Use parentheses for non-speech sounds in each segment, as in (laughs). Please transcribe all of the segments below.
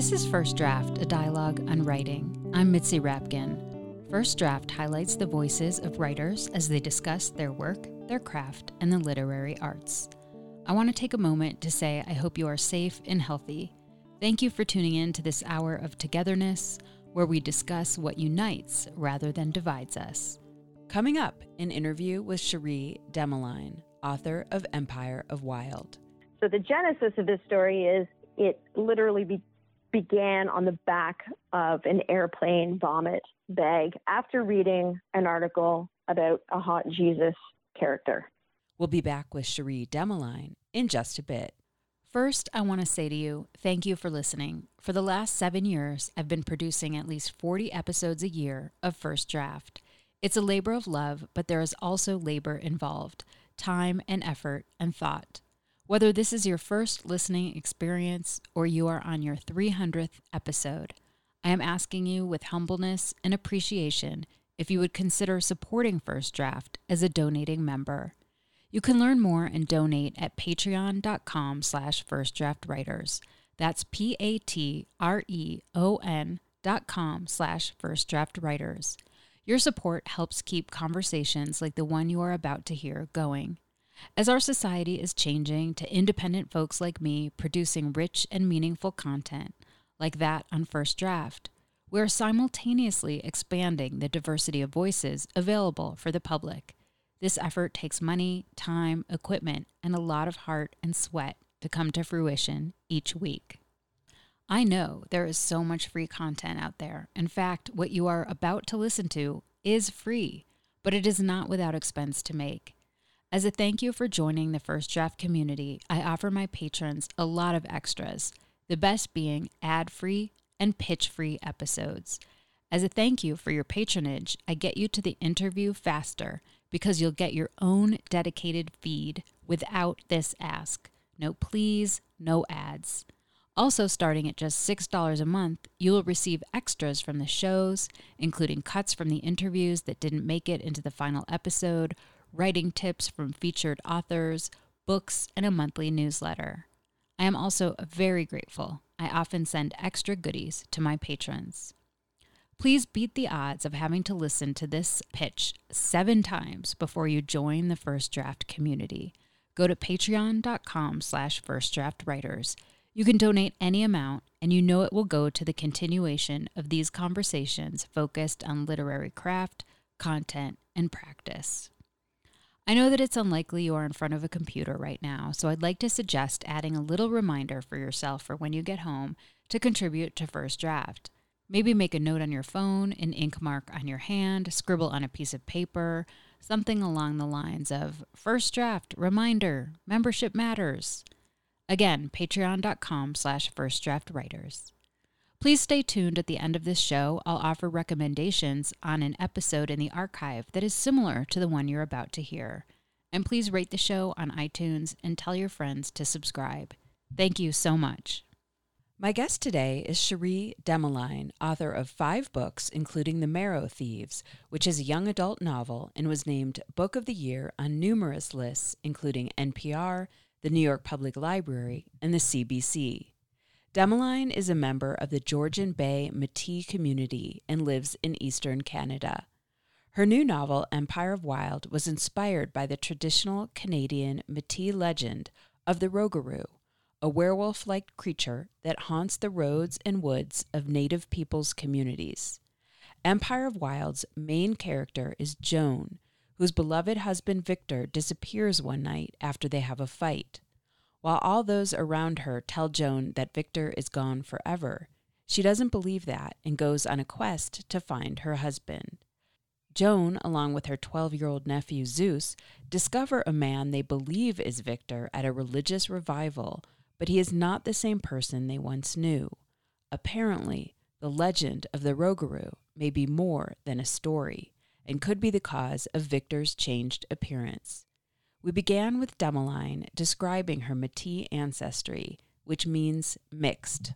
This is First Draft, a dialogue on writing. I'm Mitzi Rapkin. First Draft highlights the voices of writers as they discuss their work, their craft, and the literary arts. I want to take a moment to say I hope you are safe and healthy. Thank you for tuning in to this hour of togetherness where we discuss what unites rather than divides us. Coming up, an interview with Cherie Dimaline, author of Empire of Wild. So the genesis of this story is it literally be- began on the back of an airplane vomit bag after reading an article about a hot Jesus character. We'll be back with Cherie Dimaline in just a bit. First, I want to say to you, thank you for listening. For the last seven years, I've been producing at least 40 episodes a year of First Draft. It's a labor of love, but there is also labor involved time and effort and thought. Whether this is your first listening experience or you are on your 300th episode, I am asking you with humbleness and appreciation if you would consider supporting First Draft as a donating member. You can learn more and donate at patreon.com slash firstdraftwriters. That's P-A-T-R-E-O-N dot com slash firstdraftwriters. Your support helps keep conversations like the one you are about to hear going. As our society is changing to independent folks like me producing rich and meaningful content, like that on First Draft, we are simultaneously expanding the diversity of voices available for the public. This effort takes money, time, equipment, and a lot of heart and sweat to come to fruition each week. I know there is so much free content out there. In fact, what you are about to listen to is free, but it is not without expense to make. As a thank you for joining the First Draft community, I offer my patrons a lot of extras, the best being ad free and pitch free episodes. As a thank you for your patronage, I get you to the interview faster because you'll get your own dedicated feed without this ask. No please, no ads. Also, starting at just $6 a month, you will receive extras from the shows, including cuts from the interviews that didn't make it into the final episode, writing tips from featured authors, books, and a monthly newsletter. I am also very grateful. I often send extra goodies to my patrons. Please beat the odds of having to listen to this pitch seven times before you join the First Draft community. Go to patreon.com slash firstdraftwriters. You can donate any amount, and you know it will go to the continuation of these conversations focused on literary craft, content, and practice. I know that it's unlikely you are in front of a computer right now, so I'd like to suggest adding a little reminder for yourself for when you get home to contribute to First Draft. Maybe make a note on your phone, an ink mark on your hand, scribble on a piece of paper, something along the lines of First Draft, reminder, membership matters. Again, patreon.com slash firstdraftwriters. Please stay tuned at the end of this show. I'll offer recommendations on an episode in the archive that is similar to the one you're about to hear. And please rate the show on iTunes and tell your friends to subscribe. Thank you so much. My guest today is Cherie Dimaline, author of five books, including The Marrow Thieves, which is a young adult novel and was named Book of the Year on numerous lists, including NPR, the New York Public Library, and the CBC. Dimaline is a member of the Georgian Bay Métis community and lives in eastern Canada. Her new novel, Empire of Wild, was inspired by the traditional Canadian Métis legend of the Rougarou, a werewolf like creature that haunts the roads and woods of Native peoples' communities. Empire of Wild's main character is Joan, whose beloved husband Victor disappears one night after they have a fight. While all those around her tell Joan that Victor is gone forever, she doesn't believe that and goes on a quest to find her husband. Joan, along with her 12 year old nephew Zeus, discover a man they believe is Victor at a religious revival, but he is not the same person they once knew. Apparently, the legend of the Rougarou may be more than a story and could be the cause of Victor's changed appearance. We began with Dimaline describing her Métis ancestry, which means mixed.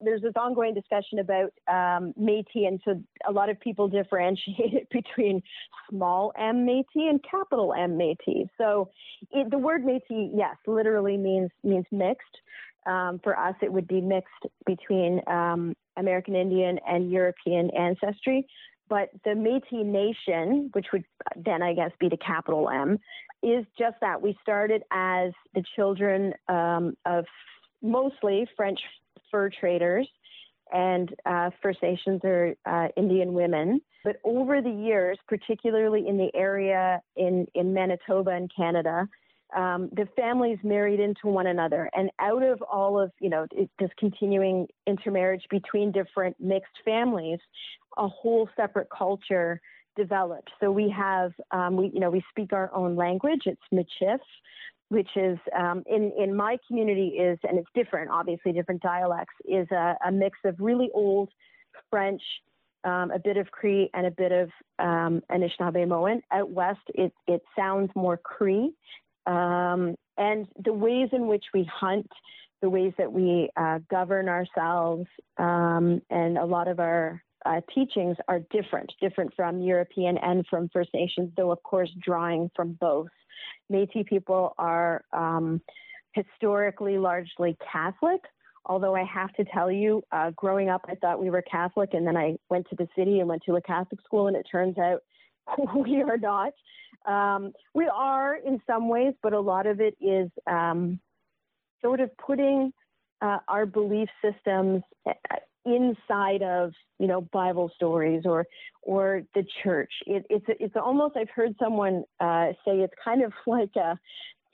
there's this ongoing discussion about um, Métis, and so a lot of people differentiate it (laughs) between small m Métis and capital M Métis. So it, the word Métis, yes, literally means means mixed. Um, for us, it would be mixed between um, American Indian and European ancestry. But the Métis Nation, which would then, I guess, be the capital M, is just that. We started as the children um, of mostly French fur traders and uh, First Nations or uh, Indian women. But over the years, particularly in the area in, in Manitoba and Canada, um, the families married into one another. And out of all of, you know, this continuing intermarriage between different mixed families, a whole separate culture developed. So we have, um, we, you know, we speak our own language. It's Michif, which is um, in in my community is, and it's different, obviously different dialects, is a, a mix of really old French, um, a bit of Cree, and a bit of um, Anishinaabe Out west, it it sounds more Cree, um, and the ways in which we hunt. The ways that we uh, govern ourselves, um, and a lot of our uh, teachings are different, different from European and from First Nations, though, of course, drawing from both. Metis people are um, historically largely Catholic, although I have to tell you, uh, growing up, I thought we were Catholic, and then I went to the city and went to a Catholic school, and it turns out (laughs) we are not. Um, we are in some ways, but a lot of it is um, sort of putting uh, our belief systems inside of you know Bible stories or or the church. It, it's it's almost I've heard someone uh, say it's kind of (laughs) like a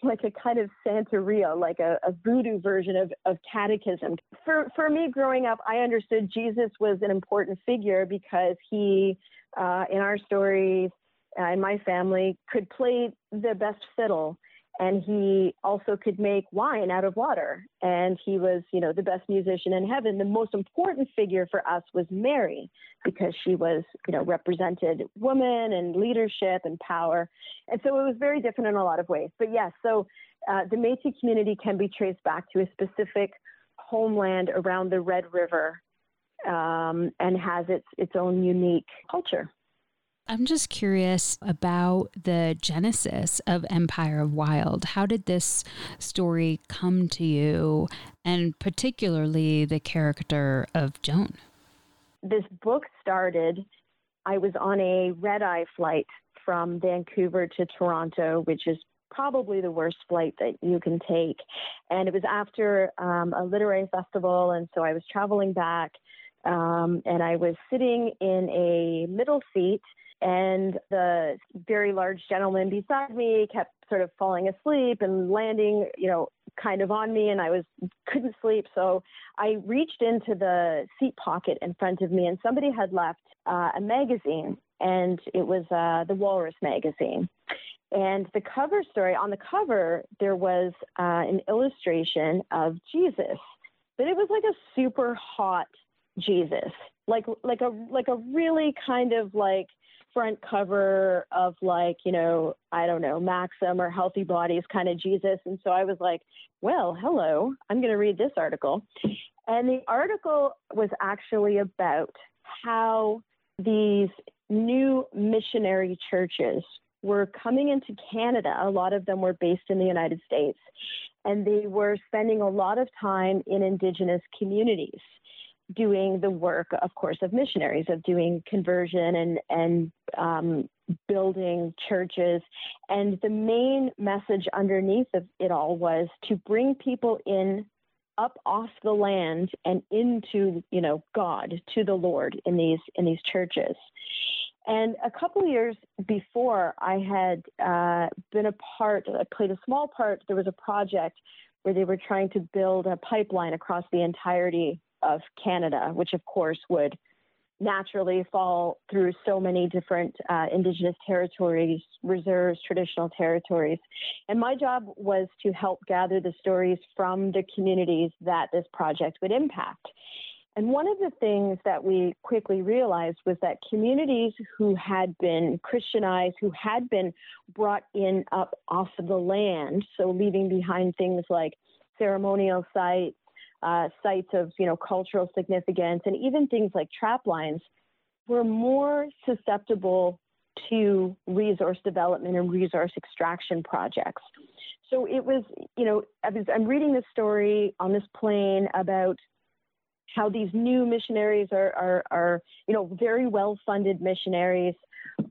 like a kind of Santeria, like a, a voodoo version of, of catechism. For for me, growing up, I understood Jesus was an important figure because he, uh, in our stories, uh, in my family, could play the best fiddle and he also could make wine out of water. And he was you know the best musician in heaven. The most important figure for us was mary because she was you know represented woman and leadership and power. And so it was very different in a lot of ways. But yes so uh, the metis community can be traced back to a specific homeland around the red river um, and has its its own unique culture I'm just curious about the genesis of Empire of Wild. How did this story come to you, and particularly the character of Joan? This book started, I was on a red eye flight from Vancouver to Toronto, which is probably the worst flight that you can take. And it was after um, a literary festival, and so I was traveling back, um, and I was sitting in a middle seat and the very large gentleman beside me kept sort of falling asleep and landing, you know, kind of on me, and I was couldn't sleep. So I reached into the seat pocket in front of me, and somebody had left uh, a magazine, and it was uh, the Walrus magazine. And the cover story on the cover, there was uh, an illustration of Jesus, but it was like a super hot Jesus, like like a like a really kind of like front cover of like, you know, I don't know, Maxim or Healthy Bodies kind of Jesus. And so I was like, well, hello, I'm going to read this article. And the article was actually about how these new missionary churches were coming into Canada. A lot of them were based in the United States. And they were spending a lot of time in Indigenous communities doing the work, of course, of missionaries, of doing conversion and and um, building churches. And the main message underneath of it all was to bring people in up off the land and into you know God to the Lord in these in these churches. And a couple years before, I had uh, been a part. I played a small part. There was a project where they were trying to build a pipeline across the entirety of Canada, which of course would naturally fall through so many different uh, Indigenous territories, reserves, traditional territories. And my job was to help gather the stories from the communities that this project would impact. And one of the things that we quickly realized was that communities who had been Christianized, who had been brought in up off of the land, so leaving behind things like ceremonial sites, uh, sites of you know cultural significance, and even things like trap lines, were more susceptible to resource development and resource extraction projects. So it was, you know, I was, I'm reading this story on this plane about how these new missionaries are, are, are you know, very well funded missionaries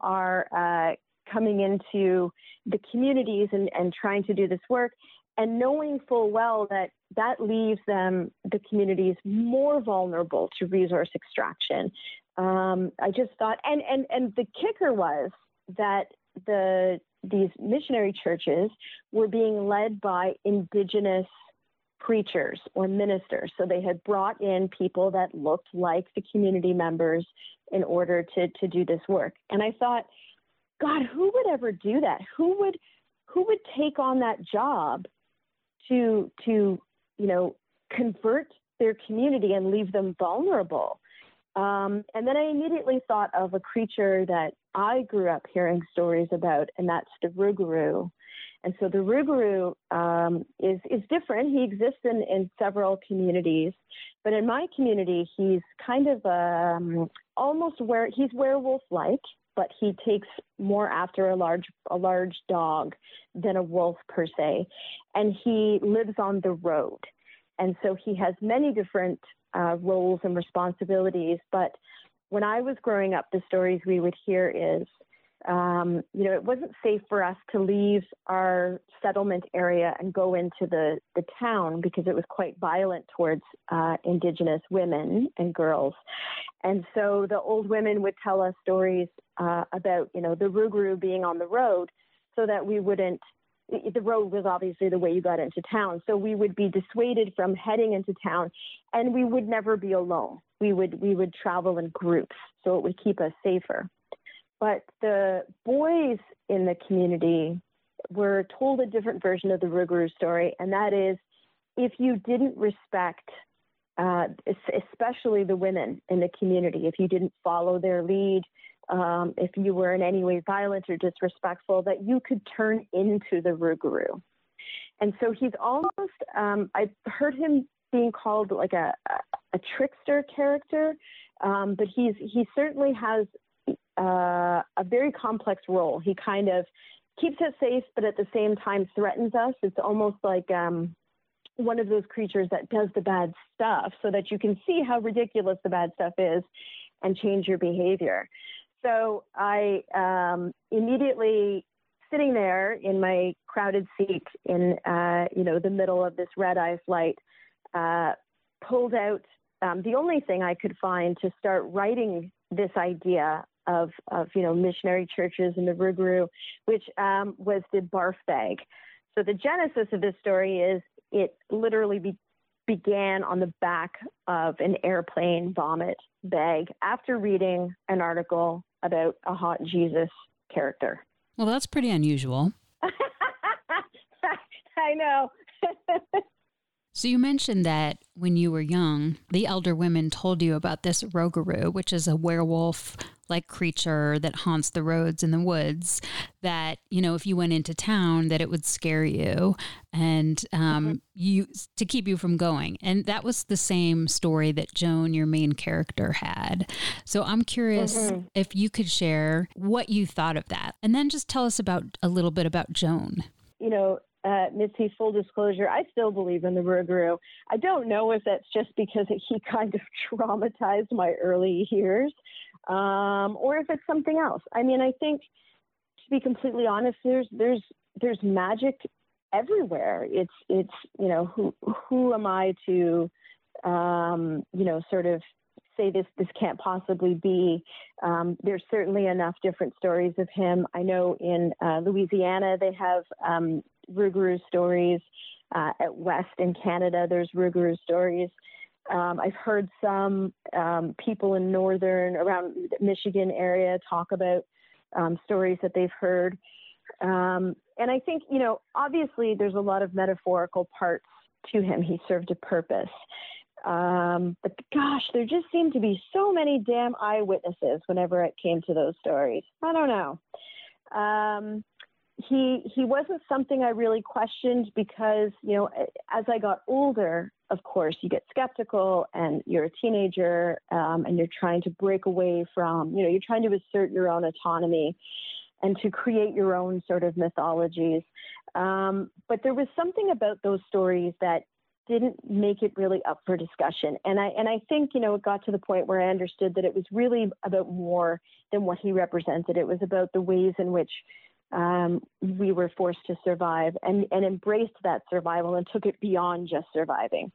are uh, coming into the communities and, and trying to do this work and knowing full well that that leaves them, the communities, more vulnerable to resource extraction. Um, I just thought, and, and, and the kicker was that the these missionary churches were being led by indigenous preachers or ministers. So they had brought in people that looked like the community members in order to, to do this work. And I thought, God, who would ever do that? Who would who would take on that job to to you know convert their community and leave them vulnerable? Um, and then I immediately thought of a creature that I grew up hearing stories about, and that's the Rougarou. And so the Rougarou um, is is different. He exists in, in several communities, but in my community, he's kind of um, almost where he's werewolf like, but he takes more after a large a large dog than a wolf per se, and he lives on the road, and so he has many different uh, roles and responsibilities. But when I was growing up, the stories we would hear is um, you know, it wasn't safe for us to leave our settlement area and go into the, the town because it was quite violent towards uh, Indigenous women and girls. And so the old women would tell us stories uh, about, you know, the rougarou being on the road so that we wouldn't. The road was obviously the way you got into town. So we would be dissuaded from heading into town and we would never be alone. We would, we would travel in groups so it would keep us safer. But the boys in the community were told a different version of the rougarou story, and that is if you didn't respect, uh, especially the women in the community, if you didn't follow their lead, um, if you were in any way violent or disrespectful, that you could turn into the rougarou. And so he's almost, um, I've heard him being called like a, a, a trickster character, um, but he's he certainly has uh, a very complex role. He kind of keeps us safe, but at the same time threatens us. It's almost like um, one of those creatures that does the bad stuff so that you can see how ridiculous the bad stuff is and change your behavior. So I um, immediately sitting there in my crowded seat in uh, you know the middle of this red eye flight, uh, pulled out um, the only thing I could find to start writing this idea of, of you know missionary churches in the Rougarou, which um, was the barf bag. So the genesis of this story is it literally be, began on the back of an airplane vomit bag after reading an article about a hot Jesus character. Well, that's pretty unusual. (laughs) I know. (laughs) So you mentioned that when you were young, the elder women told you about this rougarou, which is a werewolf like creature that haunts the roads in the woods that you know if you went into town that it would scare you and um, mm-hmm. you to keep you from going and that was the same story that joan your main character had so i'm curious mm-hmm. if you could share what you thought of that and then just tell us about a little bit about joan you know uh, Mitzi, full disclosure, I still believe in the Rougarou. I don't know if that's just because he (laughs) kind of traumatized my early years, um, or if it's something else. I mean, I think to be completely honest, there's there's there's magic everywhere. It's it's you know who who am I to um, you know sort of say this this can't possibly be. Um, there's certainly enough different stories of him. I know in uh, Louisiana they have um, Rougarou stories. Uh, at West in Canada, there's Rougarou stories. Um, I've heard some um, people in northern, around Michigan area, talk about um, stories that they've heard. Um, and I think, you know, obviously there's a lot of metaphorical parts to him. He served a purpose. Um, but gosh, there just seemed to be so many damn eyewitnesses whenever it came to those stories. I don't know. He he wasn't something I really questioned because you know as I got older, of course, you get skeptical and you're a teenager um, and you're trying to break away from you know you're trying to assert your own autonomy and to create your own sort of mythologies. Um, but there was something about those stories that didn't make it really up for discussion. And I and I think you know it got to the point where I understood that it was really about more than what he represented. It was about the ways in which um, we were forced to survive and, and embraced that survival and took it beyond just surviving.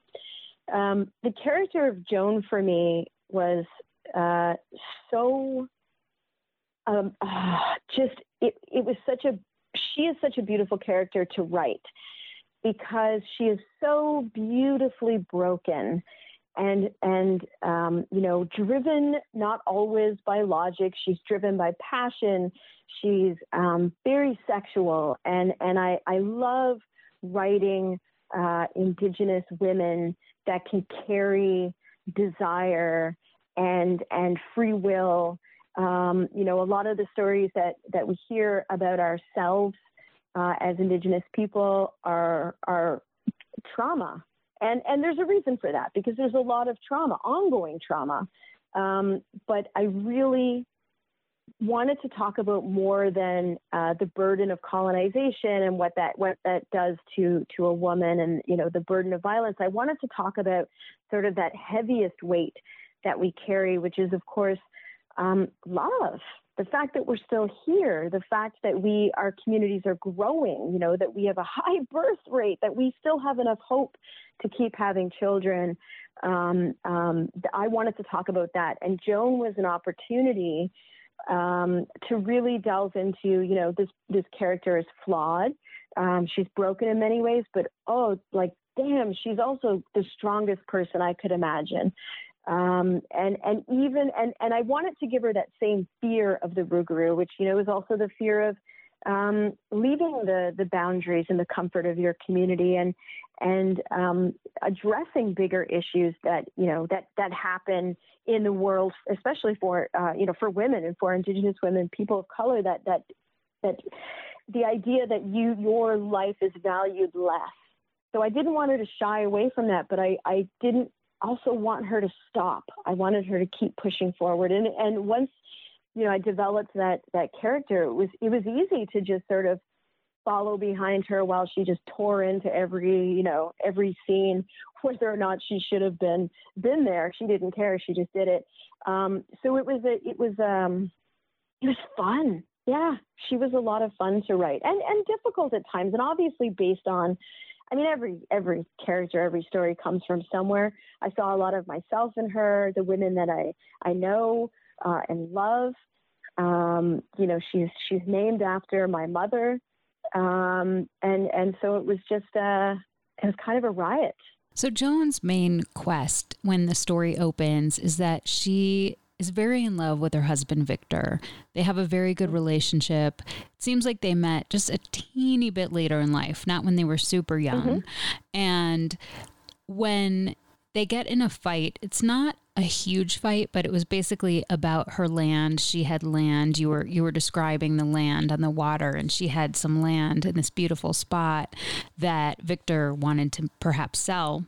Um, the character of Joan for me was uh, so um, uh, just it, it was such a she is such a beautiful character to write because she is so beautifully broken and and um, you know driven not always by logic. She's driven by passion. She's um, very sexual. And and i i love writing uh, indigenous women that can carry desire and and free will. Um, you know a lot of the stories that that we hear about ourselves uh, as indigenous people are are trauma and, and there's a reason for that because there's a lot of trauma, ongoing trauma. Um, but I really wanted to talk about more than uh, the burden of colonization and what that what that does to to a woman and you know the burden of violence. I wanted to talk about sort of that heaviest weight that we carry, which is of course um, love the fact that we're still here, the fact that we, our communities are growing, you know, that we have a (laughs) high birth rate, that we still have enough hope to keep having children. Um, um, I wanted to talk about that. And Joan was an opportunity um, to really delve into, you know, this, this character is flawed. Um, she's broken in many ways, but oh, like, damn, she's also the strongest person I could imagine. Um, and and even and and I wanted to give her that same fear of the Rougarou, which you know is also the fear of um, leaving the the boundaries and the comfort of your community and and um, addressing bigger issues that you know that that happen in the world, especially for uh, you know for women and for Indigenous women, people of color. That that that the idea that you your life is valued less. So I didn't want her to shy away from that, but I I didn't also want her to stop. I wanted her to keep pushing forward. And and once you know I developed that that character, it was it was easy to just sort of follow behind her while she just tore into every you know every scene (laughs) whether or not she should have been been there. She didn't care. She just did it. Um, so it was a it was um it was fun. Yeah. She was a lot of fun to write and and difficult at times and obviously based on I mean, every every character, every story comes from somewhere. I saw a lot of myself in her, the women that I I know uh, and love. Um, you know, she's she's named after my mother, um, and and so it was just uh, it was kind of a riot. So Joan's main quest when the story opens is that she is very in love with her husband, Victor. They have a very good relationship. It seems like they met just a teeny bit later in life, not when they were super young. Mm-hmm. And when they get in a fight, it's not a huge fight, but it was basically about her land. She had land. You were you were describing the land on the water, and she had some land in this beautiful spot that Victor wanted to perhaps sell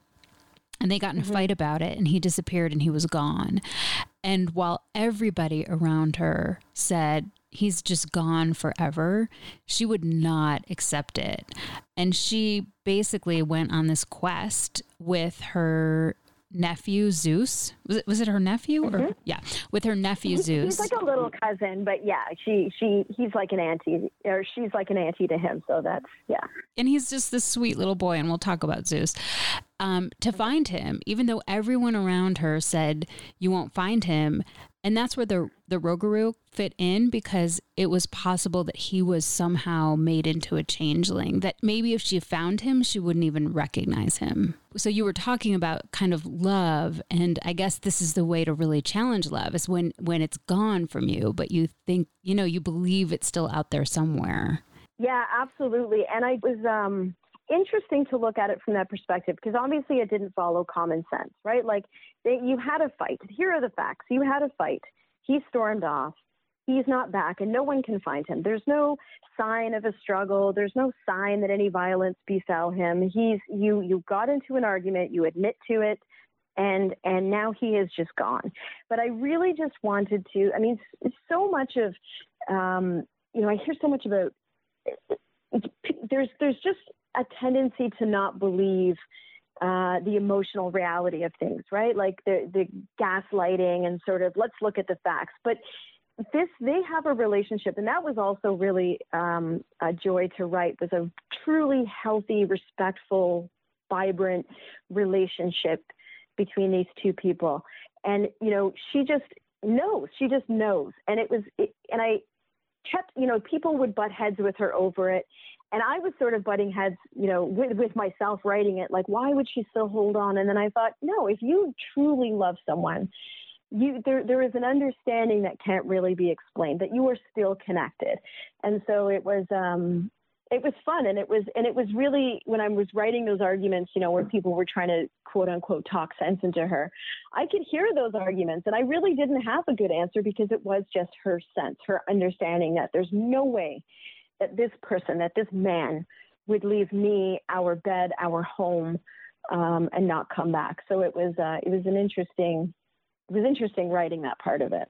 and they got in a mm-hmm. fight about it and he disappeared and he was gone and while everybody around her said he's just gone forever, she would not accept it. And she basically went on this quest with her nephew Zeus. Was it was it her nephew or mm-hmm. yeah, with her nephew Zeus. He's like a little cousin, but yeah, she she he's like an auntie or she's like an auntie to him, so that's yeah. And he's just this sweet little boy and we'll talk about Zeus. Um, to find him, even though everyone around her said you won't find him, and that's where the the Rougarou fit in because it was possible that he was somehow made into a changeling. That maybe if she found him, she wouldn't even recognize him. So you were talking about kind of love, and I guess this is the way to really challenge love is when when it's gone from you, but you think you know you believe it's still out there somewhere. Yeah, absolutely. And I was um interesting to look at it from that perspective because obviously it didn't follow common sense, right? Like they, you had a fight. Here are the facts. You had a fight. He stormed off. he's not back and no one can find him. There's no sign of a struggle. There's no sign that any violence befell him. He's you you got into an argument, you admit to it, and and now he is just gone. But I really just wanted to. I mean, so much of um, you know, I hear so much about. Eh, eh, eh, there's there's just a tendency to not believe uh, the emotional reality of things, right? Like the the gaslighting and sort of let's look at the facts. But this they have a relationship, and that was also really um, a joy to write. Was a truly healthy, respectful, vibrant relationship between these two people. And you know, she just knows. She just knows. And it was, it, and I kept, you know, people would butt heads with her over it. And I was sort of butting heads, you know, with, with myself writing it, like, why would she still hold on? And then I thought, no, if you truly love someone, you there there is an understanding that can't really be explained that you are still connected and so it was um it was fun and it was and it was really when I was writing those arguments, you know, where people were trying to quote unquote talk sense into her, I could hear those arguments and I really didn't have a good answer because it was just her sense, her understanding that there's no way that this person, that this man would leave me, our bed, our home, um, and not come back. So it was uh, it was an interesting it was interesting writing that part of it.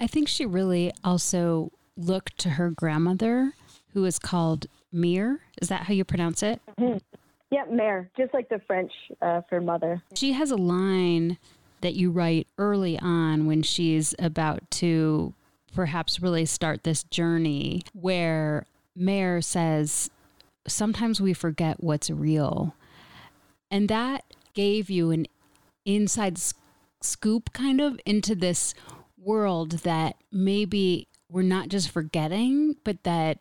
I think she really also looked to her grandmother who is called Mir. Is that how you pronounce it? Mm-hmm. Yeah, Mère, just like the French uh, for mother. She has a line that you write early on when she's about to perhaps really start this journey where Mère says, Sometimes we forget what's real. And that gave you an inside scoop kind of into this world that maybe we're not just forgetting, but that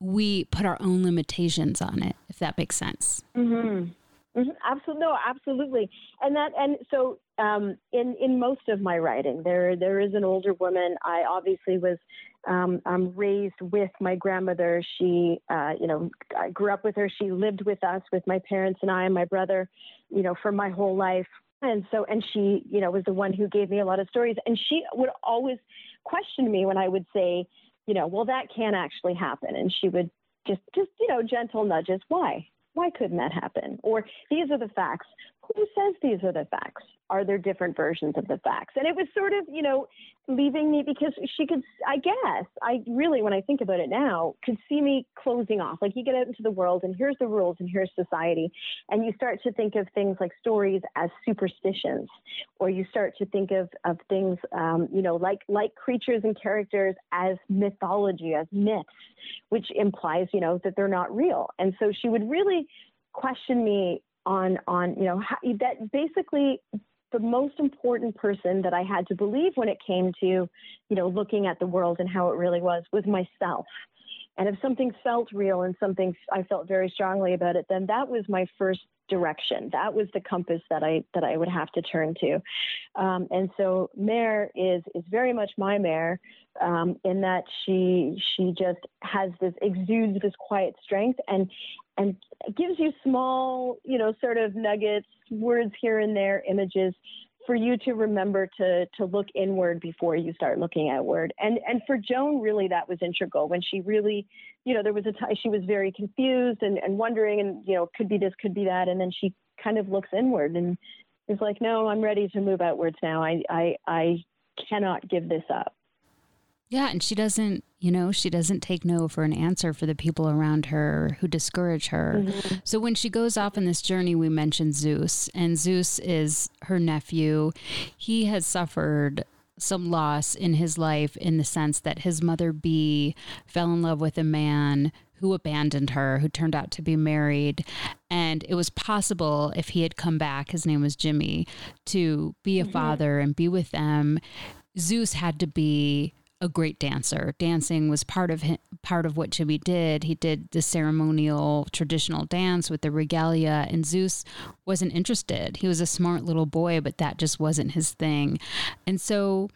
we put our own limitations on it, if that makes sense. Mm-hmm. Mm-hmm. Absolutely, no, absolutely, and that, and so um, in in most of my writing, there there is an older woman. I obviously was um, um, raised with my grandmother. She, uh, you know, I grew up with her. She lived with us, with my parents and I and my brother, you know, for my whole life. And so, and she, you know, was the one who gave me a lot of stories. And she would always question me when I would say, you know, well, that can't actually happen. And she would just, just, you know, gentle nudges. Why? Why couldn't that happen? Or these are the facts. Who says these are the facts? Are there different versions of the facts? And it was sort of, you know, leaving me because she could, I guess, I really, when I think about it now, could see me closing off. Like you get out into the world and here's the rules and here's society. And you start to think of things like stories as superstitions, or you start to think of, of things, um, you know, like, like creatures and characters as mythology, as myths, which implies, you know, that they're not real. And so she would really question me on on you know how, that basically the most important person that I had to believe when it came to, you know, looking at the world and how it really was was myself. And if something felt real and something I felt very strongly about it, then that was my first direction. That was the compass that I that I would have to turn to. Um, and so Mère is is very much my Mère um, in that she she just has this exudes this quiet strength and and gives you small you know sort of nuggets, words here and there, images for you to remember to to look inward before you start looking outward. And and for Joan, really, that was integral when she really, you know, there was a time she was very confused and, and wondering, and you know, could be this, could be that, and then she kind of looks inward and is like, no, I'm ready to move outwards now. I I I cannot give this up. Yeah, and she doesn't, you know, she doesn't take no for an answer for the people around her who discourage her. Mm-hmm. So when she goes off on this journey, we mentioned Zeus, and Zeus is her nephew. He has suffered some loss in his life in the sense that his mother Bee fell in love with a man who abandoned her, who turned out to be married. And it was possible if he had come back, his name was Jimmy, to be a mm-hmm. father and be with them. Zeus had to be a great dancer. Dancing was part of him, part of what Jimmy did. He did the ceremonial traditional dance with the regalia, and Zeus wasn't interested. He was a smart little boy, but that just wasn't his thing. And so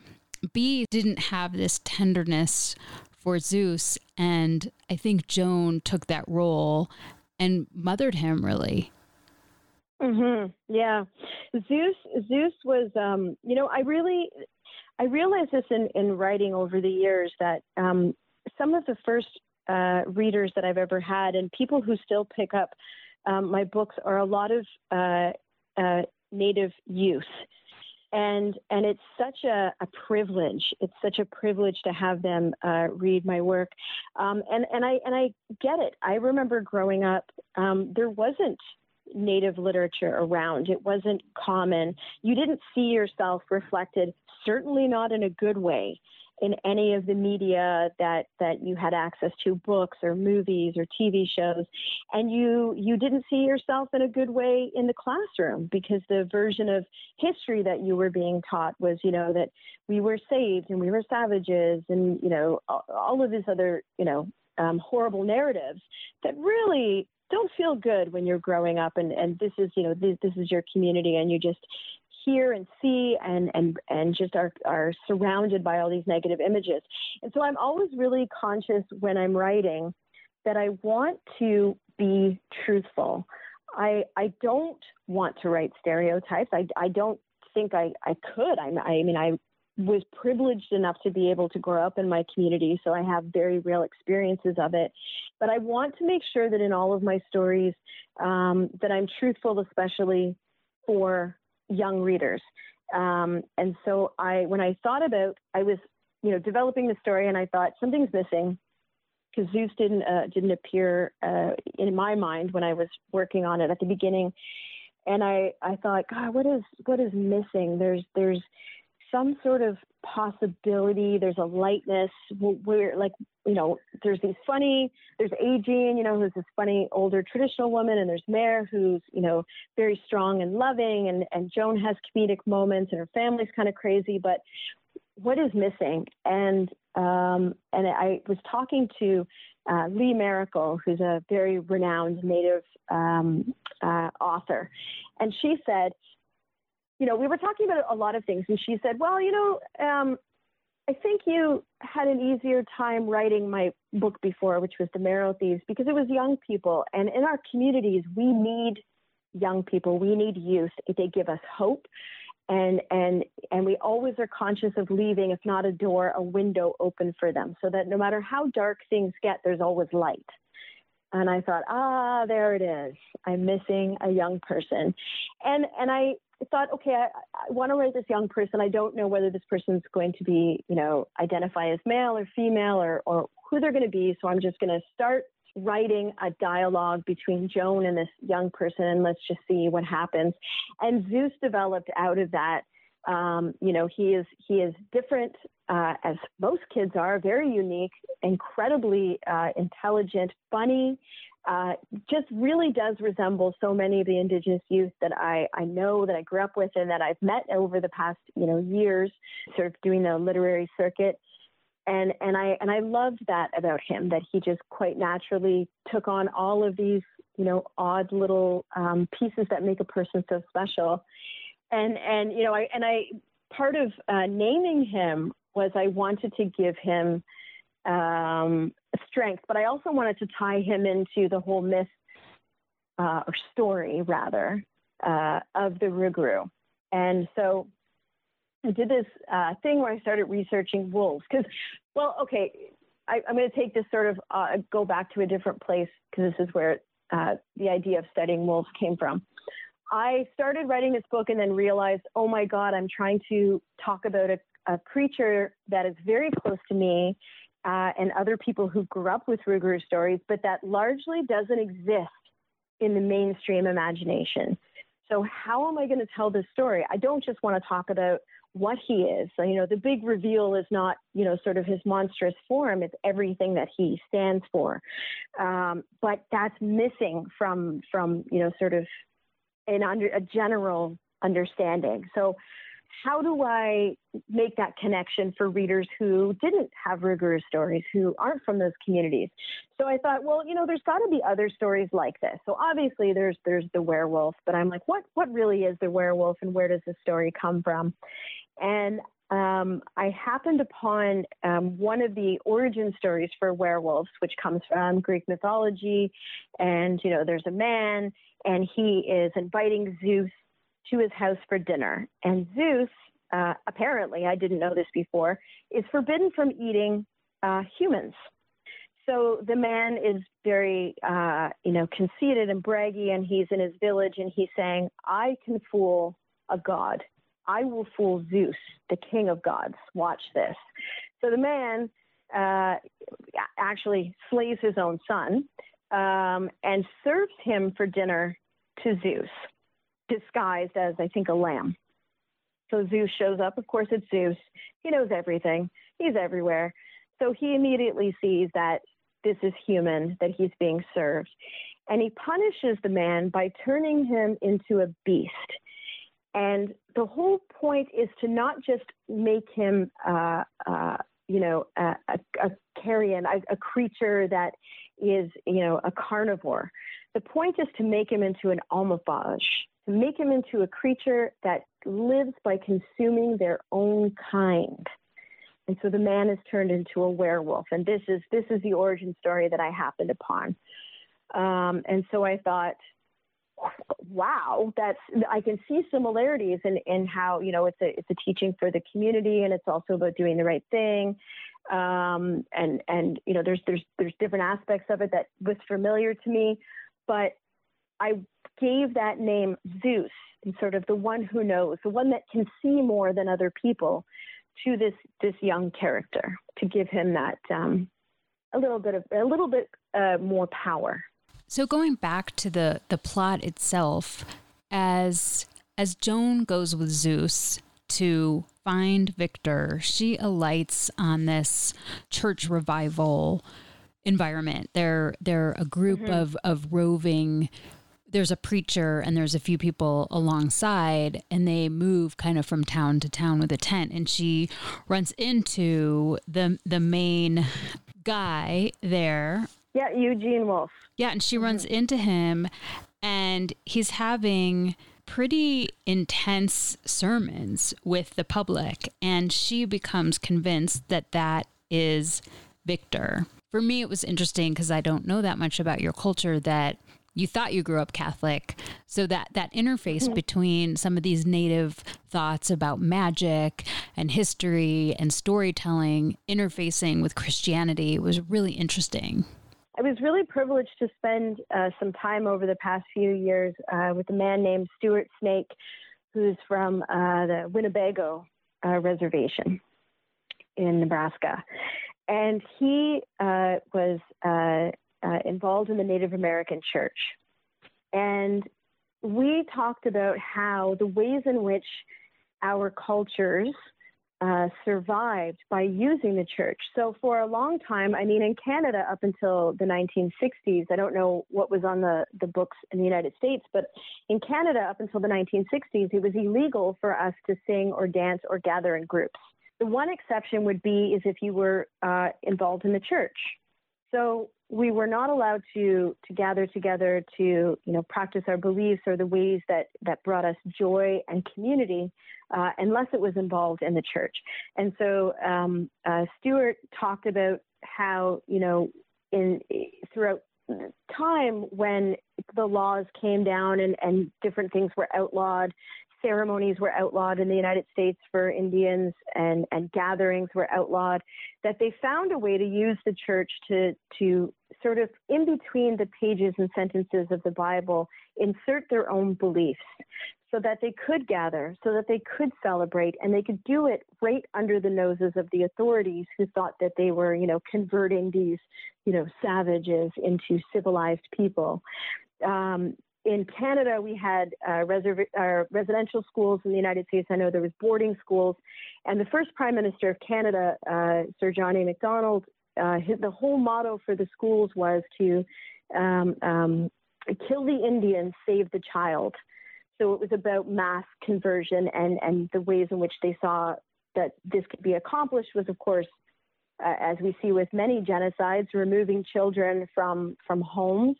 B didn't have this tenderness for Zeus, and I think Joan took that role and mothered him really. Mhm. Yeah. Zeus Zeus was um you know, I really I realized this in, in writing over the years that um, some of the first uh, readers that I've ever had and people who still pick up um, my books are a lot of uh, uh, Native youth. And, and it's such a, a, privilege. It's such a privilege to have them uh, read my work. Um, and, and, I, and I get it. I remember growing up, um, there wasn't Native literature around. It wasn't common. You didn't see yourself reflected, certainly not in a good way, in any of the media that that you had access to, books or movies or TV shows, and you you didn't see yourself in a good way in the classroom because the version of history that you were being taught was, you know, that we were saved and we were savages and you know all of these other you know um, horrible narratives that really don't feel good when you're growing up. And, and this is you know this, this is your community and you just hear and see and and and just are are surrounded by all these negative images. And so i'm always really conscious when i'm writing that i want to be truthful. I i don't want to write stereotypes. I i don't think i i could. I i mean i was privileged enough to be able to grow up in my community, so I have very real experiences of it. But I want to make sure that in all of my stories um, that I'm truthful, especially for young readers. Um, and so I, when I thought about, I was, you know, developing the story, and I thought something's missing because Zeus didn't uh, didn't appear uh, in my mind when I was working on it at the beginning. And I, I thought, God, what is what is missing? There's there's some sort of possibility. There's a lightness where, like, you know, there's these funny, there's Ajean, you know, who's this funny older traditional woman, and there's Mère, who's, you know, very strong and loving, and, and Joan has comedic moments, and her family's kind of crazy, but what is missing? And um, and I was talking to uh, Lee Maracle, who's a very renowned Native um, uh, author, and she said you know, we were talking about a lot of things, and she said, "Well, you know, um, I think you had an easier time writing my book before, which was The Marrow Thieves, because it was young people, and in our communities, we need young people, we need youth. They give us hope." And, and and we always are conscious of leaving, if not a door, a window open for them, so that no matter how dark things get, there's always light. And I thought, ah, there it is. I'm missing a young person. And and I thought, okay, I, I want to write this young person. I don't know whether this person's going to be, you know, identify as male or female or, or who they're going to be. So I'm just going to start writing a dialogue between Joan and this young person and let's just see what happens. And Zeus developed out of that. Um, you know, he is he is different uh, as most kids are, very unique, incredibly uh, intelligent, funny, uh, just really does resemble so many of the indigenous youth that I, I know that I grew up with and that I've met over the past you know years, sort of doing the literary circuit. And and I and I loved that about him that he just quite naturally took on all of these you know odd little um, pieces that make a person so special. And and you know I and I part of uh, naming him was I wanted to give him um, strength, but I also wanted to tie him into the whole myth uh, or story, rather, uh, of the Rougarou. And so I did this uh, thing where I started researching wolves because, well, okay, I, am going to take this sort of uh, go back to a different place because this is where uh, the idea of studying wolves came from. I started writing this book and then realized, oh my God, I'm trying to talk about a, a creature that is very close to me uh, and other people who grew up with Rougarou stories, but that largely doesn't exist in the mainstream imagination. So, how am I going to tell this story? I don't just want to talk about what he is. So, you know, the big reveal is not, you know, sort of his monstrous form, it's everything that he stands for. Um, but that's missing from, from, you know, sort of an under, a general understanding. So, how do I make that connection for readers who didn't have Rougarou stories, who aren't from those communities? So I thought, well, you know, there's got to be other stories like this. So obviously there's there's the werewolf, but I'm like, what what really is the werewolf, and where does the story come from? And um, I happened upon um, one of the origin stories for werewolves, which comes from Greek mythology. And, you know, there's a man and he is inviting Zeus to his house for dinner. And Zeus, uh, apparently, I didn't know this before, is forbidden from eating uh, humans. So the man is very, uh, you know, conceited and braggy, and he's in his village, and he's saying, "I can fool a god. I will fool Zeus, the king of gods. Watch this." So the man uh, actually slays his own son um, and serves him for dinner to Zeus, disguised as, I think, a lamb. So Zeus shows up. Of course, it's Zeus. He knows everything, he's everywhere. So he immediately sees that this is human, that he's being served. And he punishes the man by turning him into a beast. And the whole point is to not just make him, uh, uh, you know, a, a, a carrion, a, a creature that is, you know, a carnivore. The point is to make him into an almophage, to make him into a creature that lives by consuming their own kind. And so the man is turned into a werewolf. And this is this is the origin story that I happened upon. Um, and so I thought, wow, that's I can see similarities in, in how you know it's a it's a teaching for the community, and it's also about doing the right thing. Um, and and you know there's there's there's different aspects of it that was familiar to me, but I gave that name Zeus, and sort of the one who knows, the one that can see more than other people, to this this young character to give him that um, a little bit of a little bit uh, more power. So going back to the the plot itself, as as Joan goes with Zeus to find Victor, she alights on this church revival environment. They're they're a group mm-hmm. of of roving there's a preacher and there's a few people alongside and they move kind of from town to town with a tent. And she runs into the the main guy there. Yeah Eugene Wolff. Yeah and she runs mm-hmm. into him and he's having pretty intense sermons with the public and she becomes convinced that that is victor. For me it was interesting because i don't know that much about your culture that you thought you grew up Catholic. So that that interface mm-hmm. between some of these native thoughts about magic and history and storytelling interfacing with Christianity was really interesting. I was really privileged to spend uh, some time over the past few years uh, with a man named Stuart Snake, who's from uh, the Winnebago uh, Reservation in Nebraska. And he uh, was uh, involved in the Native American church. And we talked about how the ways in which our cultures uh, survived by using the church. So for a long time, I mean, in Canada up until the 1960s, I don't know what was on the, the books in the United States, but in Canada up until the 1960s, it was illegal for us to sing or dance or gather in groups. The one exception would be is if you were uh, involved in the church. So we were not allowed to to gather together to you know practice our beliefs or the ways that that brought us joy and community uh, unless it was involved in the church. And so um, uh, Stuart talked about how you know in throughout time when the laws came down and, and different things were outlawed ceremonies were outlawed in the United States for Indians and, and gatherings were outlawed, that they found a way to use the church to, to sort of in between the pages and sentences of the Bible, insert their own beliefs so that they could gather, so that they could celebrate, and they could do it right under the noses of the authorities who thought that they were, you know, converting these, you know, savages into civilized people. Um, in Canada, we had uh, uh, residential schools. In the United States, I know there was boarding schools. And the first Prime Minister of Canada, uh, Sir John A. Macdonald, uh, his, the whole motto for the schools was to um, um, kill the Indian, save the child. So it was about mass conversion and, and the ways in which they saw that this could be accomplished was, of course, uh, as we see with many genocides, removing children from from homes,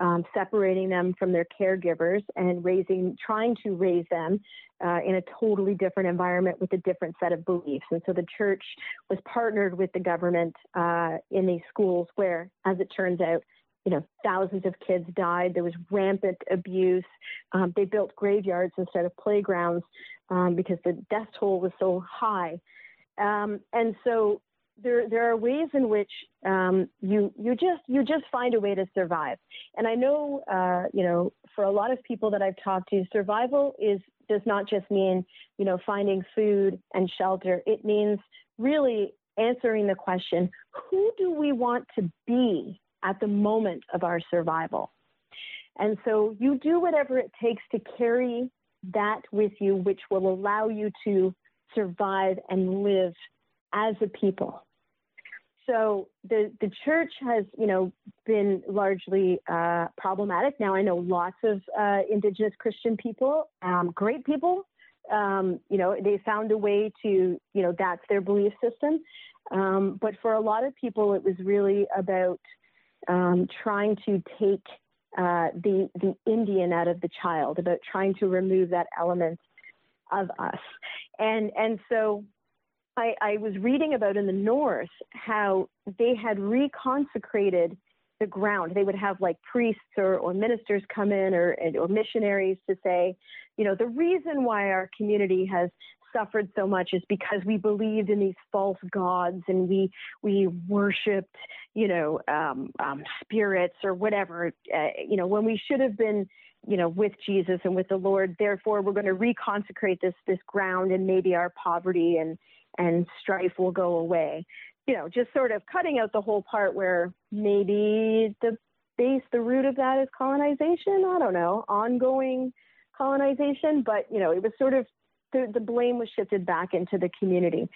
um, separating them from their caregivers, and raising, trying to raise them uh, in a totally different environment with a different set of beliefs. And so the church was partnered with the government uh, in these schools where, as it turns out, you know, thousands of kids died. There was rampant abuse. Um, they built graveyards instead of playgrounds um, because the death toll was so high. Um, and so there there are ways in which um, you you just you just find a way to survive. And I know uh, you know for a lot of people that I've talked to, survival is does not just mean you know finding food and shelter. It means really answering the question: Who do we want to be at the moment of our survival? And so you do whatever it takes to carry that with you, which will allow you to survive and live as a people. So the the church has, you know, been largely uh, problematic. Now I know lots of uh, Indigenous Christian people, um, great people. Um, you know, they found a way to, you know, that's their belief system. Um, but for a lot of people, it was really about um, trying to take uh, the the Indian out of the child, about trying to remove that element of us. And and so I, I was reading about in the north how they had reconsecrated the ground. They would have like priests or, or ministers come in or, or missionaries to say, you know, the reason why our community has suffered so much is because we believed in these false gods and we we worshipped, you know, um, um, spirits or whatever. Uh, you know, when we should have been, you know, with Jesus and with the Lord. Therefore, we're going to reconsecrate this this ground and maybe our poverty and and strife will go away. You know, just sort of cutting out the whole part where maybe the base, the root of that is colonization. I don't know, ongoing colonization, but you know, it was sort of the, the blame was shifted back into the community.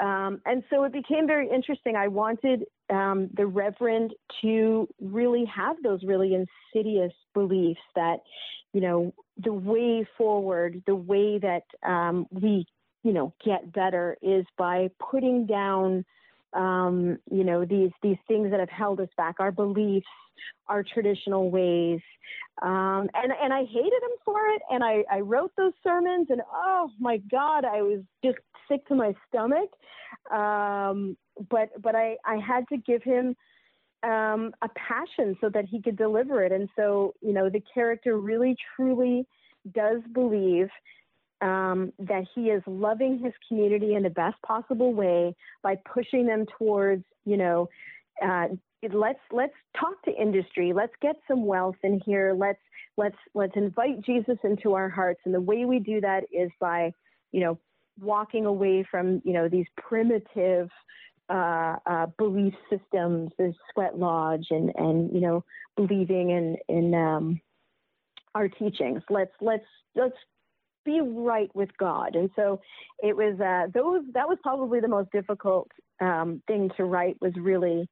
Um, and so it became very interesting. I wanted um, the Reverend to really have those really insidious beliefs that, you know, the way forward, the way that um, we you know get better is by putting down um, you know these these things that have held us back our beliefs our traditional ways. Um, and and I hated him for it and I, I wrote those sermons and oh my god I was just sick to my stomach. Um, but but I, I had to give him um, a passion so that he could deliver it. And so you know the character really truly does believe um, that he is loving his community in the best possible way by pushing them towards, you know, uh, let's let's talk to industry. Let's get some wealth in here. Let's let's let's invite Jesus into our hearts. And the way we do that is by, you know, walking away from you know these primitive uh, uh, belief systems, the sweat lodge, and and you know believing in in um, our teachings. Let's let's let's be right with God. And so it was uh, those that was probably the most difficult um, thing to write was really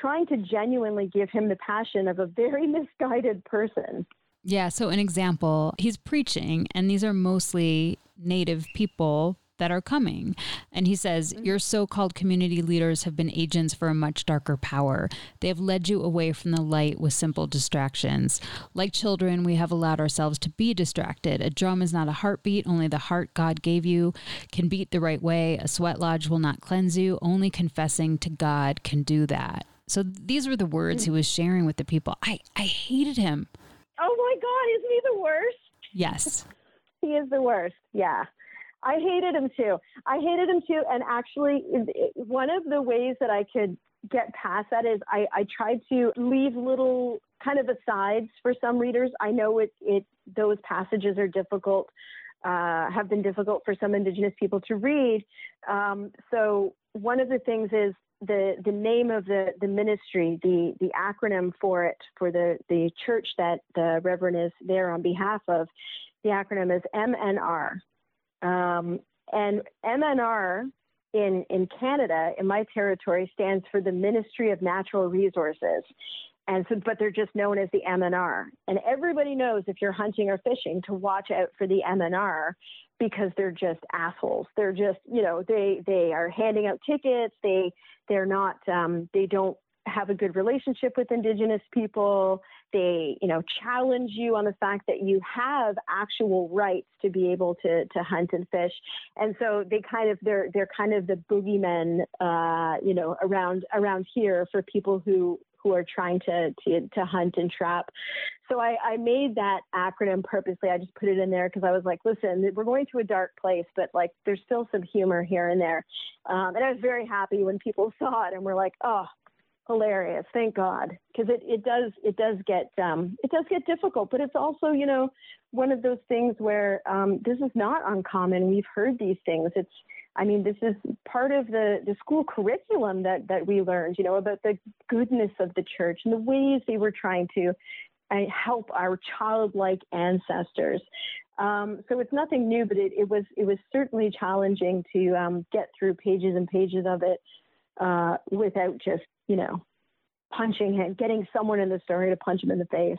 trying to genuinely give him the passion of a very (laughs) misguided person. Yeah. So, an example, he's preaching, and these are mostly native people that are coming. And he says, mm-hmm. Your so called community leaders have been agents for a much darker power. They have led you away from the light with simple distractions. Like children, we have allowed ourselves to be distracted. A drum is not a heartbeat, only the heart God gave you can beat the right way. A sweat lodge will not cleanse you, only confessing to God can do that. So these were the words he mm. was sharing with the people. I, I hated him. Oh my God, isn't he the worst? Yes. (laughs) he is the worst. Yeah. I hated him too. I hated him too. And actually, one of the ways that I could get past that is I, I tried to leave little kind of asides for some readers. I know it, it those passages are difficult, uh, have been difficult for some Indigenous people to read. Um, so one of the things is the the name of the the ministry, the the acronym for it for the the church that the Reverend is there on behalf of. The acronym is MNR, um, and MNR in, in Canada, in my territory, stands for the Ministry of Natural Resources. And so, but they're just known as the MNR. And everybody knows if you're hunting or fishing to watch out for the MNR because they're just assholes. They're just, you know, they they are handing out tickets. They they're not um, they don't have a good relationship with indigenous people they you know challenge you on the fact that you have actual rights to be able to to hunt and fish and so they kind of they're they're kind of the boogeymen uh, you know around around here for people who who are trying to to, to hunt and trap. So I, I made that acronym purposely. I just put it in there because I was like, listen, we're going to a dark place, but like there's still some humor here and there. Um, and I was very happy when people (laughs) saw it and were like, oh, hilarious. Thank god. Because it, it does it does get um, it does get difficult but it's also you know one of those things where um, this is not uncommon. We've heard these things. It's i mean this is part of the the school curriculum that that we learned you know about the goodness of the church and the ways they were trying to uh, help our childlike ancestors. Um, so it's nothing new but it, it was it was certainly challenging to um, get through pages and pages of it uh, without just, you know, punching him, getting someone in the story to punch him in the face.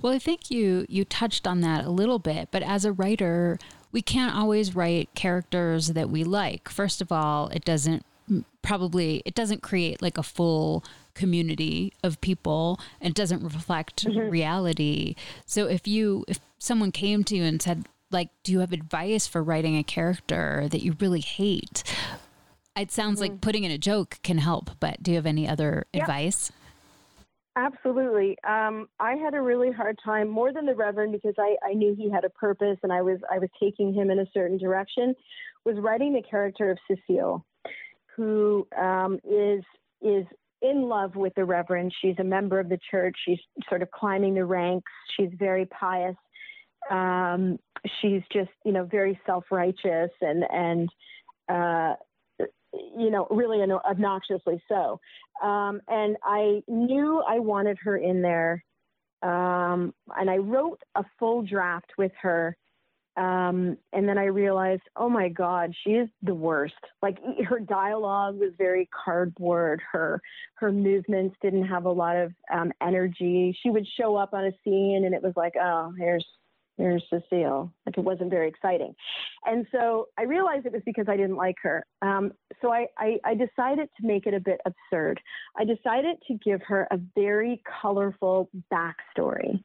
Well, I think you you touched on that a little bit, but as a writer, we can't always write characters that we like. First of all, it doesn't probably it doesn't create like a full community of people and doesn't reflect mm-hmm. reality. So if you if someone came to you and said like do you have advice for writing a character that you really hate? It sounds mm-hmm. like putting in a joke can help, but do you have any other yeah. advice? Absolutely. Um, I had a really hard time, more than the Reverend, because I, I knew he had a purpose and I was I was taking him in a certain direction. Was writing the character of Cecile, who um, is is in love with the Reverend. She's a member of the church. She's sort of climbing the ranks. She's very pious. Um, she's just you know very self righteous and and uh, you know, really obnoxiously so. Um, and I knew I wanted her in there. Um, and I wrote a full draft with her. Um, and then I realized, oh my God, she is the worst. Like her dialogue was very cardboard. Her her movements didn't have a lot of um, energy. She would show up on a scene, and it was like, oh, here's there's Cecile. Like it wasn't very exciting. And so I realized it was because I didn't like her. Um, so I, I, I decided to make it a bit absurd. I decided to give her a very colorful backstory.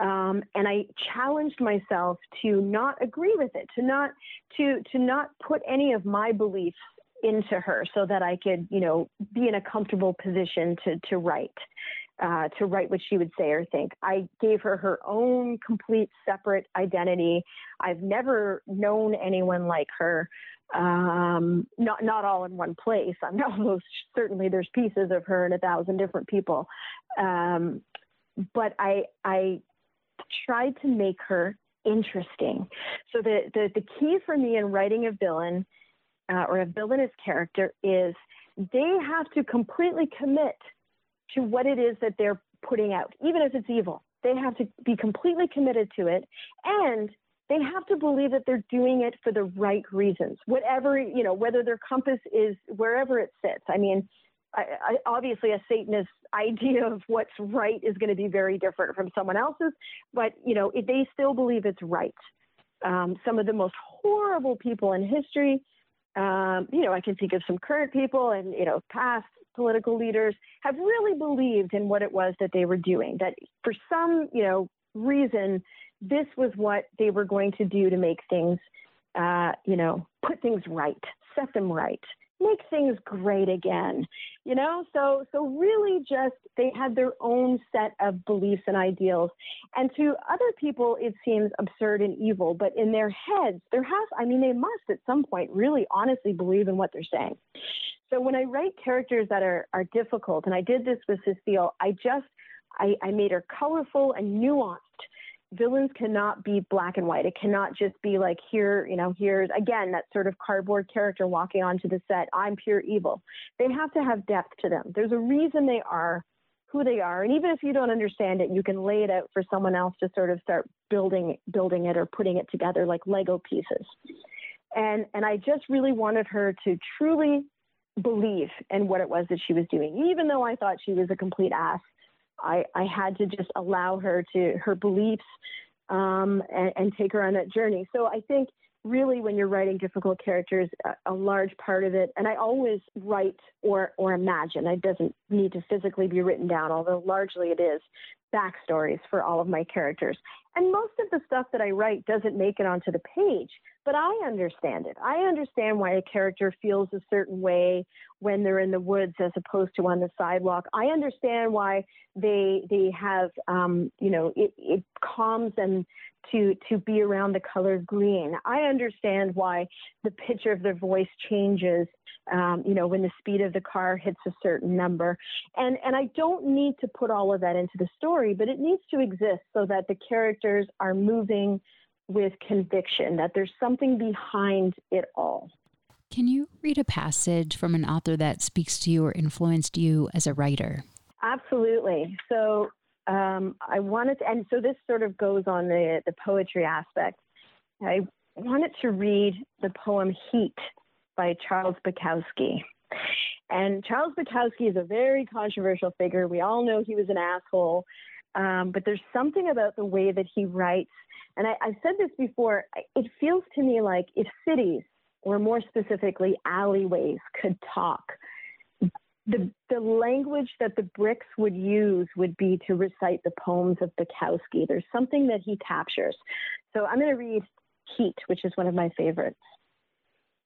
Um, and I challenged myself to not agree with it, to not to to not put any of my beliefs into her so that I could, you know, be in a comfortable position to to write uh, to write what she would say or think. I gave her her own complete separate identity. I've never known anyone like her. Um, not not all in one place. I'm (laughs) almost certainly there's pieces of her in a thousand different people. Um, but I I tried to make her interesting. So the the, the key for me in writing a villain uh, or a villainous character is they have to completely commit to what it is that they're putting out, even if it's evil. They have to be completely committed to it and they have to believe that they're doing it for the right reasons, whatever, you know, whether their compass is wherever it sits. I mean, I, I, obviously a Satanist idea of what's right is going to be very different from someone else's, but, you know, they still believe it's right. Um, some of the most horrible people in history, um, you know, I can think of some current people and, you know, past political leaders have really believed in what it was that they were doing. That for some, you know, reason, this was what they were going to do to make things, uh, you know, put things right, set them right, make things great again. You know, so so really just they had their own set of beliefs and ideals. And to other people it seems absurd and evil, but in their heads, there has I mean they must at some point really honestly believe in what they're saying. So when I write characters that are, are difficult, and I did this with Cecile, I just I, I made her colorful and nuanced. Villains cannot be black and white. It cannot just be like here, you know, here's again that sort of cardboard character walking onto the set. I'm pure evil. They have to have depth to them. There's a reason they are who they are, and even if you don't understand it, you can lay it out for someone else to sort of start building building it or putting it together like Lego pieces. And and I just really wanted her to truly believe in what it was that she was doing. Even though I thought she was a complete ass, I, I had to just allow her to her beliefs um, and, and, take her on that journey. So I think really when you're writing difficult characters, a, a, large part of it, and I always write or or imagine. It doesn't need to physically be written down, although largely it is backstories for all of my characters. And most of the stuff that I write doesn't make it onto the page, but I understand it. I understand why a character feels a certain way when they're in the woods as opposed to on the sidewalk. I understand why they they have um, you know it, it calms them to to be around the color green. I understand why the pitch of their voice changes um, you know, when the speed of the car hits a certain number. And, and I don't need to put all of that into the story, but it needs to exist so that the characters are moving with conviction, that there's something behind it all. Can you read a passage from an author that speaks to you or influenced you as a writer? Absolutely. So um, I wanted to, and so this sort of goes on the, the poetry aspect. I wanted to read the poem Heat by Charles Bukowski. And Charles Bukowski is a very controversial figure. We all know he was an asshole, um, but there's something about the way that he writes. And I, I've said this before. It feels to me like if cities, or more specifically alleyways, could talk, the the language that the bricks would use would be to recite the poems of Bukowski. There's something that he captures. So I'm going to read Heat, which is one of my favorites.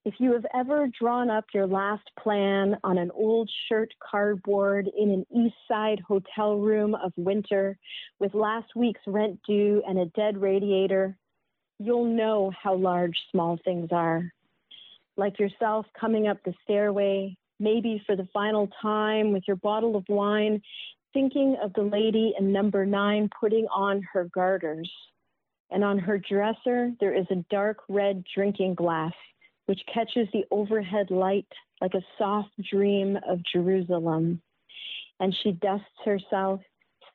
If you have ever drawn up your last plan on an old shirt cardboard in an East Side hotel room of winter with last week's rent due and a dead radiator, you'll know how large small things are. Like yourself coming up the stairway, maybe for the final time with your bottle of wine, thinking of the lady in number nine putting on her garters. And on her dresser, there is a dark red drinking glass which catches the overhead light like a soft dream of Jerusalem. And she dusts herself,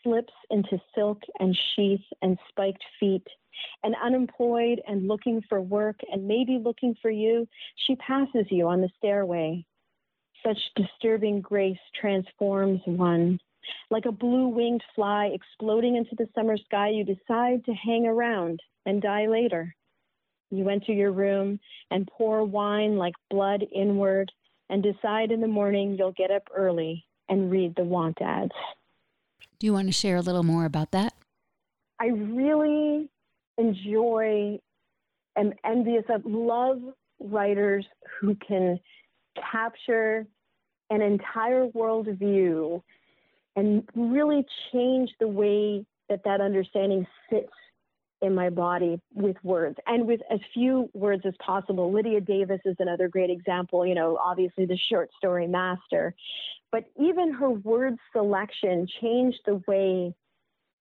slips into silk and sheath and spiked feet. And unemployed and looking for work and maybe looking for you, she passes you on the stairway. Such disturbing grace transforms one. Like a blue winged fly exploding into the summer sky, you decide to hang around and die later. You enter your room and pour wine like blood inward and decide in the morning you'll get up early and read the want ads. Do you want to share a little more about that? I really enjoy and envious of love writers who can capture an entire worldview and really change the way that that understanding sits in my body with words and with as few words as possible. Lydia Davis is another great example, you know, obviously the short story master. But even her word selection changed the way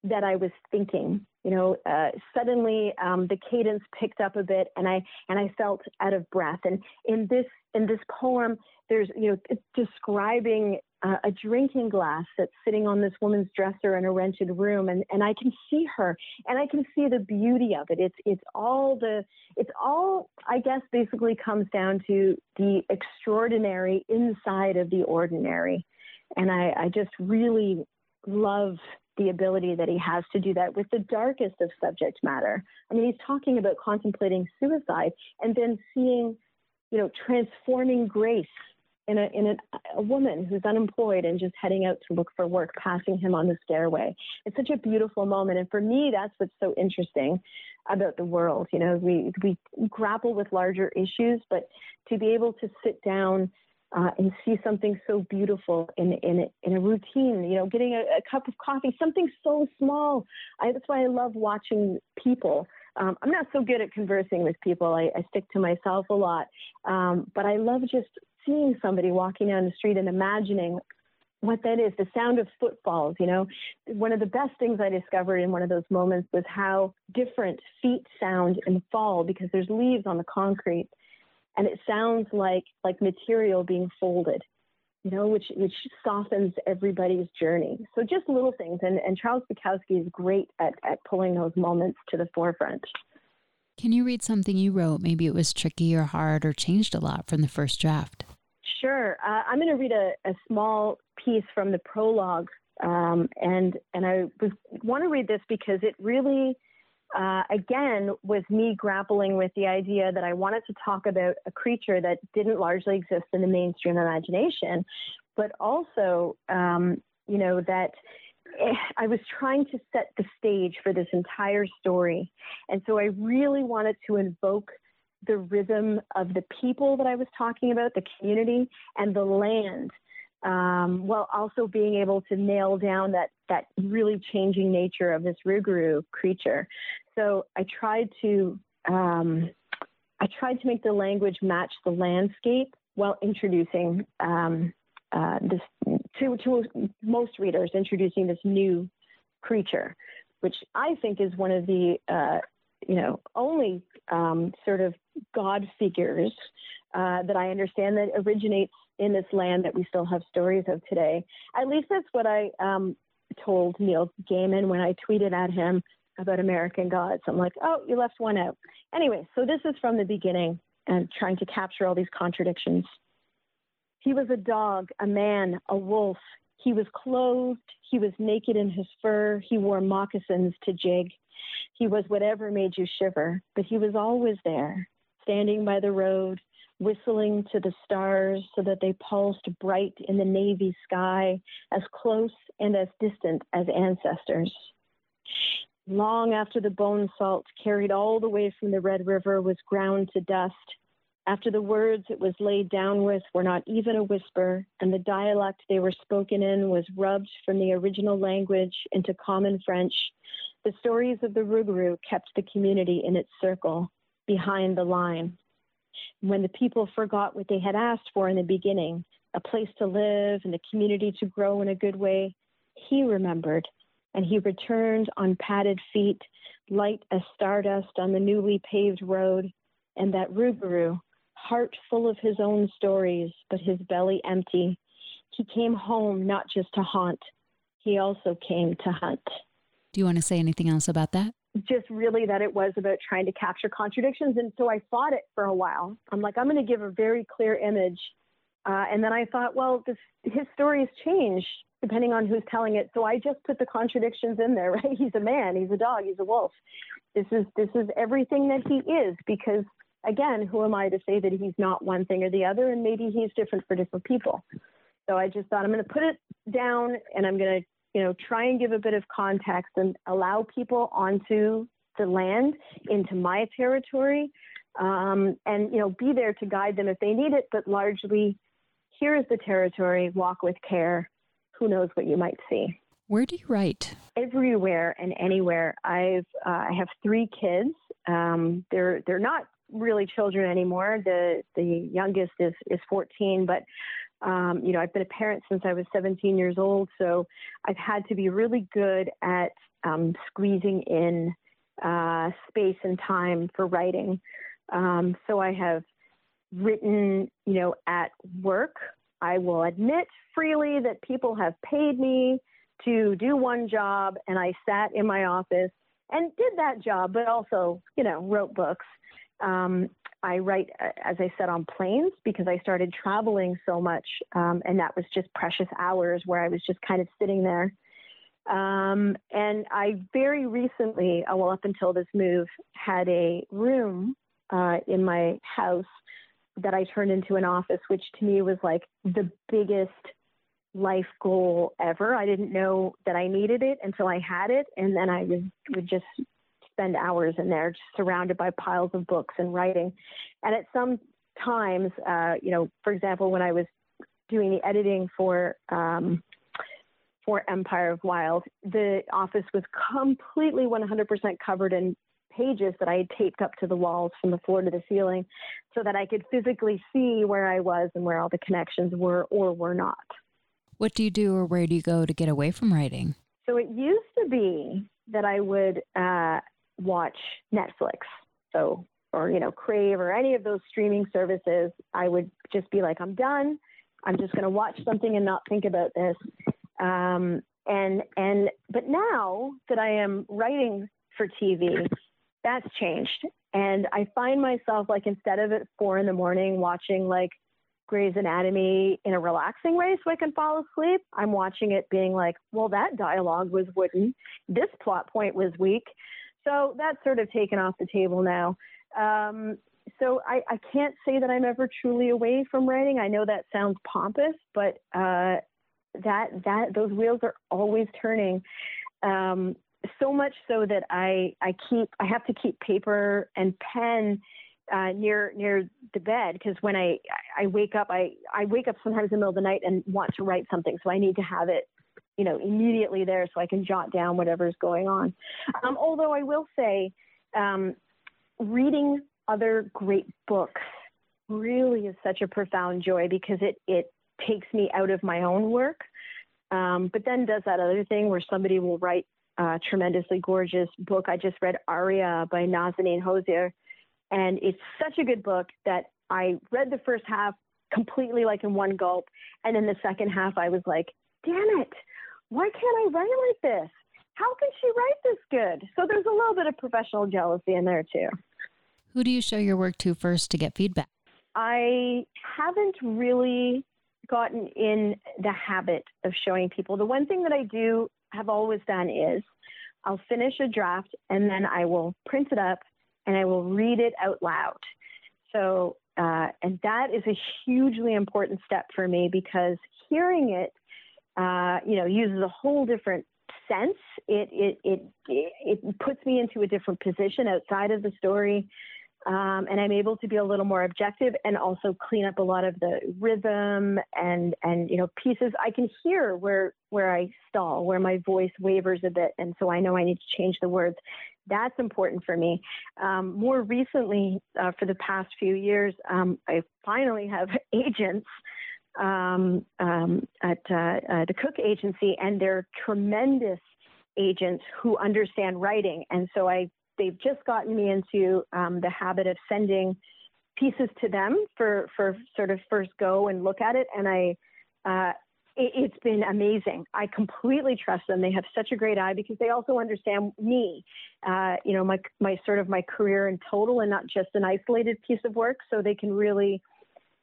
that I was thinking. You know, uh, suddenly um, the cadence picked up a bit, and I and I felt out of breath. And in this in this poem, there's you know describing uh, a drinking glass that's sitting on this woman's dresser in a rented room and, and I can see her and I can see the beauty of it. It's it's all the it's all I guess basically comes down to the extraordinary inside of the ordinary. And I, I just really love the ability that he has to do that with the darkest of subject matter. I mean, he's talking about contemplating suicide and then seeing, you know, transforming grace in a in a, a woman who's unemployed and just heading out to look for work, passing him on the stairway. It's such a beautiful moment, and for me, that's what's so interesting about the world. You know, we we grapple with larger issues, but to be able to sit down. Uh, and see something so beautiful in in in a routine, you know, getting a, a cup of coffee, something so small. I, that's why I love watching people um, I'm not so good at conversing with people. I, I stick to myself a lot. Um, but I love just seeing somebody walking down the street and imagining what that is the sound of footfalls you know? One of the best things i discovered in one of those moments was how different feet sound in the fall because there's leaves on the concrete and it sounds like like material being folded you know which which softens everybody's journey. So just little things and and charles bukowski is great at at pulling those moments to the forefront. Can you read something you wrote? Maybe it was tricky or hard or changed a lot from the first draft Sure. Uh, I'm going to read a, a, small piece from the prologue, um, and and I want to read this because it really, uh, again, was me grappling with the idea that I wanted to talk about a creature that didn't largely exist in the mainstream imagination, but also, um, you know, that eh, I was trying to set the stage for this entire story. And so I really wanted to invoke the rhythm of the people that I was talking about, the community, and the land, um, while also being able to nail down that, that really changing nature of this Rougarou creature. So I tried to um, I tried to make the language match the landscape while introducing um, uh, this to, to most readers, introducing this new creature, which I think is one of the uh, you know only um, sort of god figures uh, that I understand that originates in this land that we still have stories of today. At least that's what I um, told Neil Gaiman when I tweeted at him about American gods. I'm like, oh, you left one out. Anyway, so this is from the beginning and trying to capture all these contradictions. He was a dog, a man, a wolf. He was clothed. He was naked in his fur. He wore moccasins to jig. He was whatever made you shiver, but he was always there, standing by the road, whistling to the stars so that they pulsed bright in the navy sky, as close and as distant as ancestors. Long after the bone salt carried all the way from the Red River was ground to dust, after the words it was laid down with were not even a whisper, and the dialect they were spoken in was rubbed from the original language into common French, the stories of the Rougarou kept the community in its circle, behind the line. When the people forgot what they had asked for in the beginning, a place to live and a community to grow in a good way, he remembered, and he returned on padded feet, light as stardust on the newly paved road, and that Rougarou, heart full of his own stories, but his belly empty. He came home not just to haunt, he also came to hunt. Do you want to say anything else about that? Just really that it was about trying to capture contradictions. And so I fought it for a while. I'm like, I'm going to give a very clear image. Uh, and then I thought, well, this, his stories change depending on who's telling it. So I just put the contradictions in there, (laughs) right? He's a man, he's a dog, he's a wolf. This is this is everything that he is because again, who am I to say that he's not one thing or the other? And maybe he's different for different people. So I just thought I'm going to put it down and I'm going to, you know, try and give a bit of context and allow people onto the land, into my territory, um, and, you know, be there to guide them if they need it. But largely, here is the territory, walk with care. Who knows what you might see. Where do you write? Everywhere and anywhere. I've uh, I have three kids. Um, they're they're not really children anymore. The the youngest is is 14, but um, you know I've been a parent since I was 17 years old, so I've had to be really good at um, squeezing in uh, space and time for writing. Um, so I have written, you know, at work. I will admit freely that people have paid me to do one job, and I sat in my office and did that job, but also, you know, wrote books. Um, I write, uh, as I said, on planes because I started traveling so much, um, and that was just precious hours where I was just kind of sitting there. Um, and I very recently, uh, well, up until this move, had a room uh, in my house that I turned into an office, which to me was like the biggest life goal ever. I didn't know that I needed it until I had it, and then I would, would just spend hours in there, just surrounded by piles of books and writing. And at some times, uh, you know, for example, when I was doing the editing for um, for Empire of Wild, the office was completely 100% covered in pages that I had taped up to the walls from the floor to the ceiling so that I could physically see where I was and where all the connections were or were not. What do you do or where do you go to get away from writing? So it used to be that I would uh, watch Netflix. So, or, you know, Crave or any of those streaming services, I would just be like, I'm done. I'm just going to watch something and not think about this. Um, and, and, but now that I am writing for TV, that's changed. And I find myself like, instead of at four in the morning watching like Grey's Anatomy in a relaxing way so I can fall asleep, I'm watching it being like, well, that dialogue was wooden. This plot point was weak. So that's sort of taken off the table now. Um, so I, I, can't say that I'm ever truly away from writing. I know that sounds pompous, but uh, that that those wheels are always turning. Um, so much so that I I keep I have to keep paper and pen uh, near near the bed because when I I wake up I I wake up sometimes in the middle of the night and want to write something so I need to have it you know immediately there so I can jot down whatever's going on. Um, although I will say, um, reading other great books really is such a profound joy because it it takes me out of my own work. Um, but then does that other thing where somebody will write a tremendously gorgeous book. I just read Aria by Nazanin Hozar, and it's such a good book that I read the first half completely like in one gulp, and then the second half I was like, damn it, why can't I write like this? How can she write this good? So there's a little bit of professional jealousy in there too. Who do you show your work to first to get feedback? I haven't really gotten in the habit of showing people. The one thing that I do have always done is I'll finish a draft and then I will print it up and I will read it out loud. So, uh, and that is a hugely important step for me because hearing it, uh, you know, uses a whole different sense. It, it, it, it puts me into a different position outside of the story. Um, and I'm able to be a little more objective and also clean up a lot of the rhythm and and you know pieces. I can hear where where I stall, where my voice wavers a bit, and so I know I need to change the words. That's important for me. Um, more recently, uh, for the past few years, um, I finally have (laughs) agents um, um, at uh, uh, the Cooke Agency, and they're tremendous agents who understand writing. And so I they've just gotten me into um, the habit of sending pieces to them for for sort of first go and look at it, and I. Uh, it, has been amazing. I completely trust them. They have such a great eye because they also understand me, uh, you know, my my sort of my career in total and not just an isolated piece of work. So they can really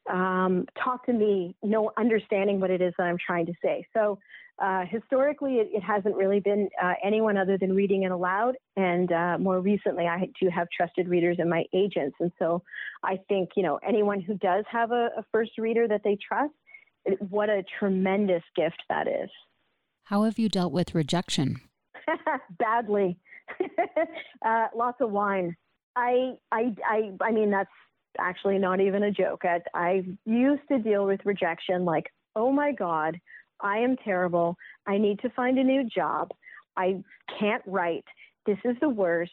um, talk to me, know understanding what it is that I'm trying to say. So uh, historically, it, it, hasn't really been uh, anyone other than reading it aloud. And uh, more recently, I do have trusted readers and my agents. And so I think, you know, anyone who does have a, a first reader that they trust, it, what a tremendous gift that is. How have you dealt with rejection? (laughs) Badly. (laughs) Uh, lots of wine. I, I, I, I mean, that's actually not even a joke. I, I used to deal with rejection like, oh my God, I am terrible. I need to find a new job. I can't write. This is the worst.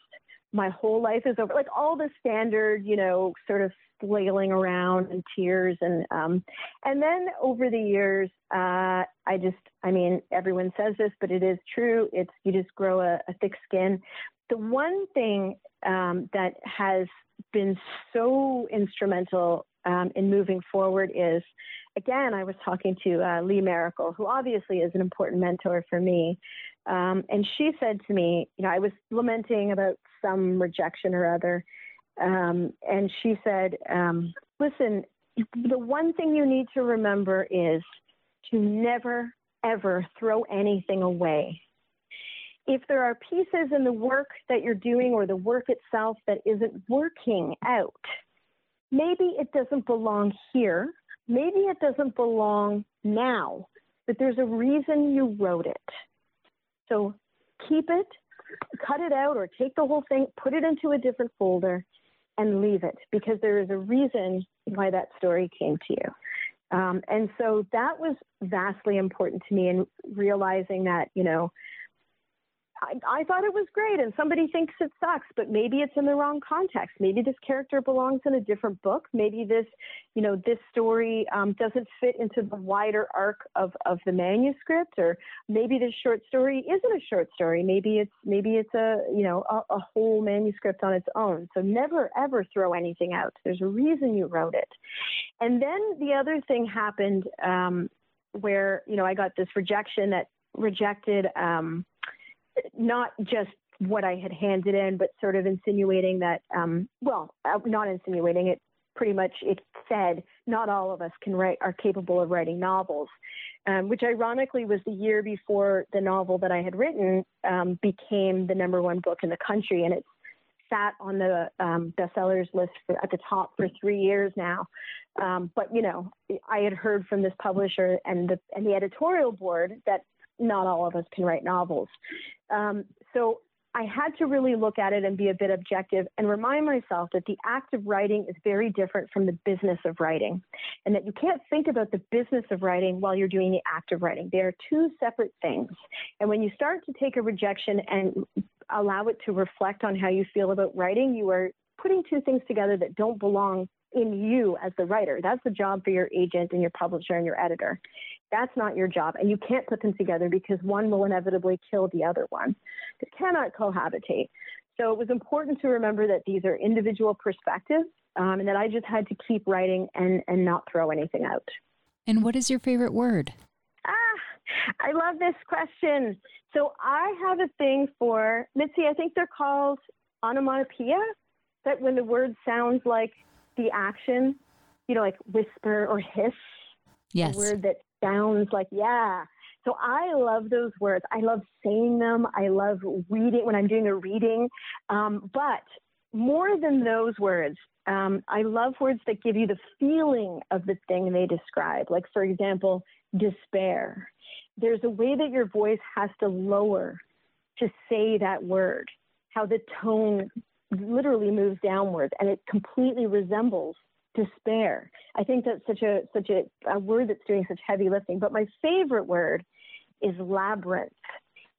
My whole life is over. Like all the standard, you know, sort of flailing around and tears and um and then over the years uh I just I mean everyone says this but it is true it's you just grow a, a thick skin the one thing um, that has been so instrumental um, in moving forward is again, I was talking to uh, Lee Maracle, who obviously is an important mentor for me. Um, and she said to me, you know, I was lamenting about some rejection or other. Um, and she said, um, listen, the one thing you need to remember is to never, ever throw anything away. If there are pieces in the work that you're doing or the work itself that isn't working out, maybe it doesn't belong here maybe it doesn't belong now, but there's a reason you wrote it. So keep it, cut it out, or take the whole thing, put it into a different folder, and leave it because there is a reason why that story came to you. Um, and so that was vastly important to me in realizing that, you know, I, I thought it was great, and somebody thinks it sucks, but maybe it's in the wrong context. Maybe this character belongs in a different book. Maybe this, you know, this story um, doesn't fit into the wider arc of, of the manuscript, or maybe this short story isn't a short story. Maybe it's maybe it's a you know a, a whole manuscript on its own. So never ever throw anything out. There's a reason you wrote it. And then the other thing happened um, where you know I got this rejection that rejected. Um, not just what I had handed in, but sort of insinuating that, um, well, uh, not insinuating it, pretty much it said not all of us can write are capable of writing novels, um, which ironically was the year before the novel that I had written um, became the number one book in the country, and it's sat on the um, bestsellers list for, at the top for three years now. Um, but you know, I had heard from this publisher and the and the editorial board that not all of us can write novels. Um, so I had to really look at it and be a bit objective and remind myself that the act of writing is very different from the business of writing, and that you can't think about the business of writing while you're doing the act of writing. They are two separate things. And when you start to take a rejection and allow it to reflect on how you feel about writing, you are putting two things together that don't belong in you as the writer. That's the job for your agent and your publisher and your editor. That's not your job. And you can't put them together because one will inevitably kill the other one. It cannot cohabitate. So it was important to remember that these are individual perspectives um, and that I just had to keep writing and, and not throw anything out. And what is your favorite word? Ah, I love this question. So I have a thing for, Mitzi, I think they're called onomatopoeia, that when the word sounds like the action, you know, like whisper or hiss. Yes. A word that sounds like, yeah. So I love those words. I love saying them. I love reading when I'm doing a reading. Um, but more than those words, um, I love words that give you the feeling of the thing they describe. Like, for example, despair. There's a way that your voice has to lower to say that word, how the tone literally moves downwards and it completely resembles despair. I think that's such a such a, a word that's doing such heavy lifting. But my favorite word is labyrinth.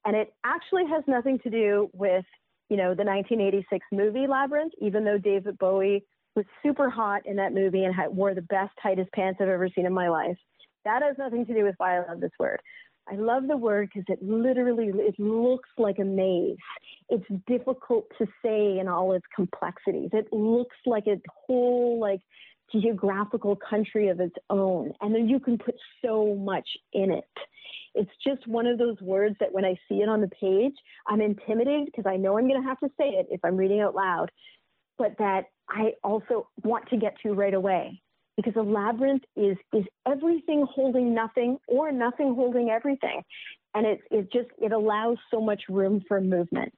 And it actually has nothing to do with, you know, the 1986 movie Labyrinth, even though David Bowie was super hot in that movie and had, wore the best, tightest pants I've ever seen in my life. That has nothing to do with why I love this word. I love the word because it literally it looks like a maze. It's difficult to say in all its complexities. It looks like a whole like geographical country of its own, and then you can put so much in it. It's just one of those words that when I see it on the page, I'm intimidated because I know I'm going to have to say it if I'm reading out loud, but that I also want to get to right away because a labyrinth is is everything holding nothing or nothing holding everything. And it it just it allows so much room for movement.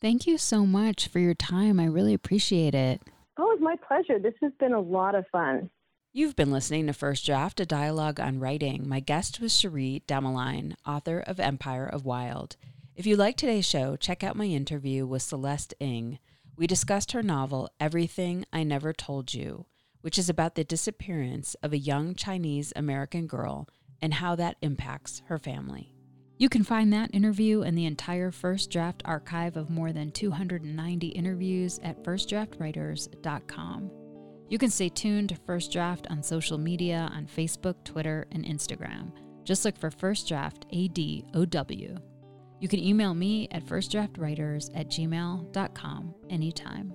Thank you so much for your time. I really appreciate it. Oh it's my pleasure. This has been a lot of fun. You've been listening to First Draft, a dialogue on writing. My guest was Cherie Dimaline, author of Empire of Wild. If you like today's show, check out my interview with Celeste Ng. We discussed her novel, Everything I Never Told You which is about the disappearance of a young Chinese American girl and how that impacts her family. You can find that interview and the entire First Draft archive of more than 290 interviews at firstdraftwriters.com. You can stay tuned to First Draft on social media on Facebook, Twitter, and Instagram. Just look for First Draft ADOW. You can email me at firstdraftwriters at gmail.com anytime.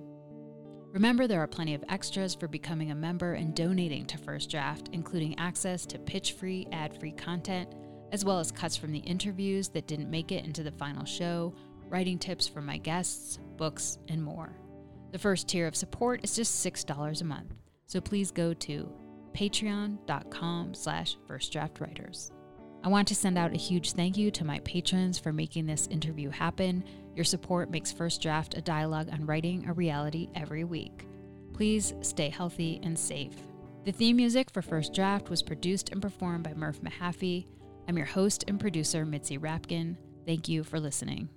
Remember, there are plenty of extras for becoming a member and donating to First Draft, including access to pitch free, ad free content, as well as cuts from the interviews that didn't make it into the final show, writing tips from my guests, books, and more. The first tier of support is just $6 a month, so please go to patreon.com slash firstdraftwriters. I want to send out a huge thank you to my patrons for making this interview happen. Your support makes First Draft a dialogue on writing a reality every week. Please stay healthy and safe. The theme music for First Draft was produced and performed by Murph Mahaffey. I'm your host and producer, Mitzi Rapkin. Thank you for listening.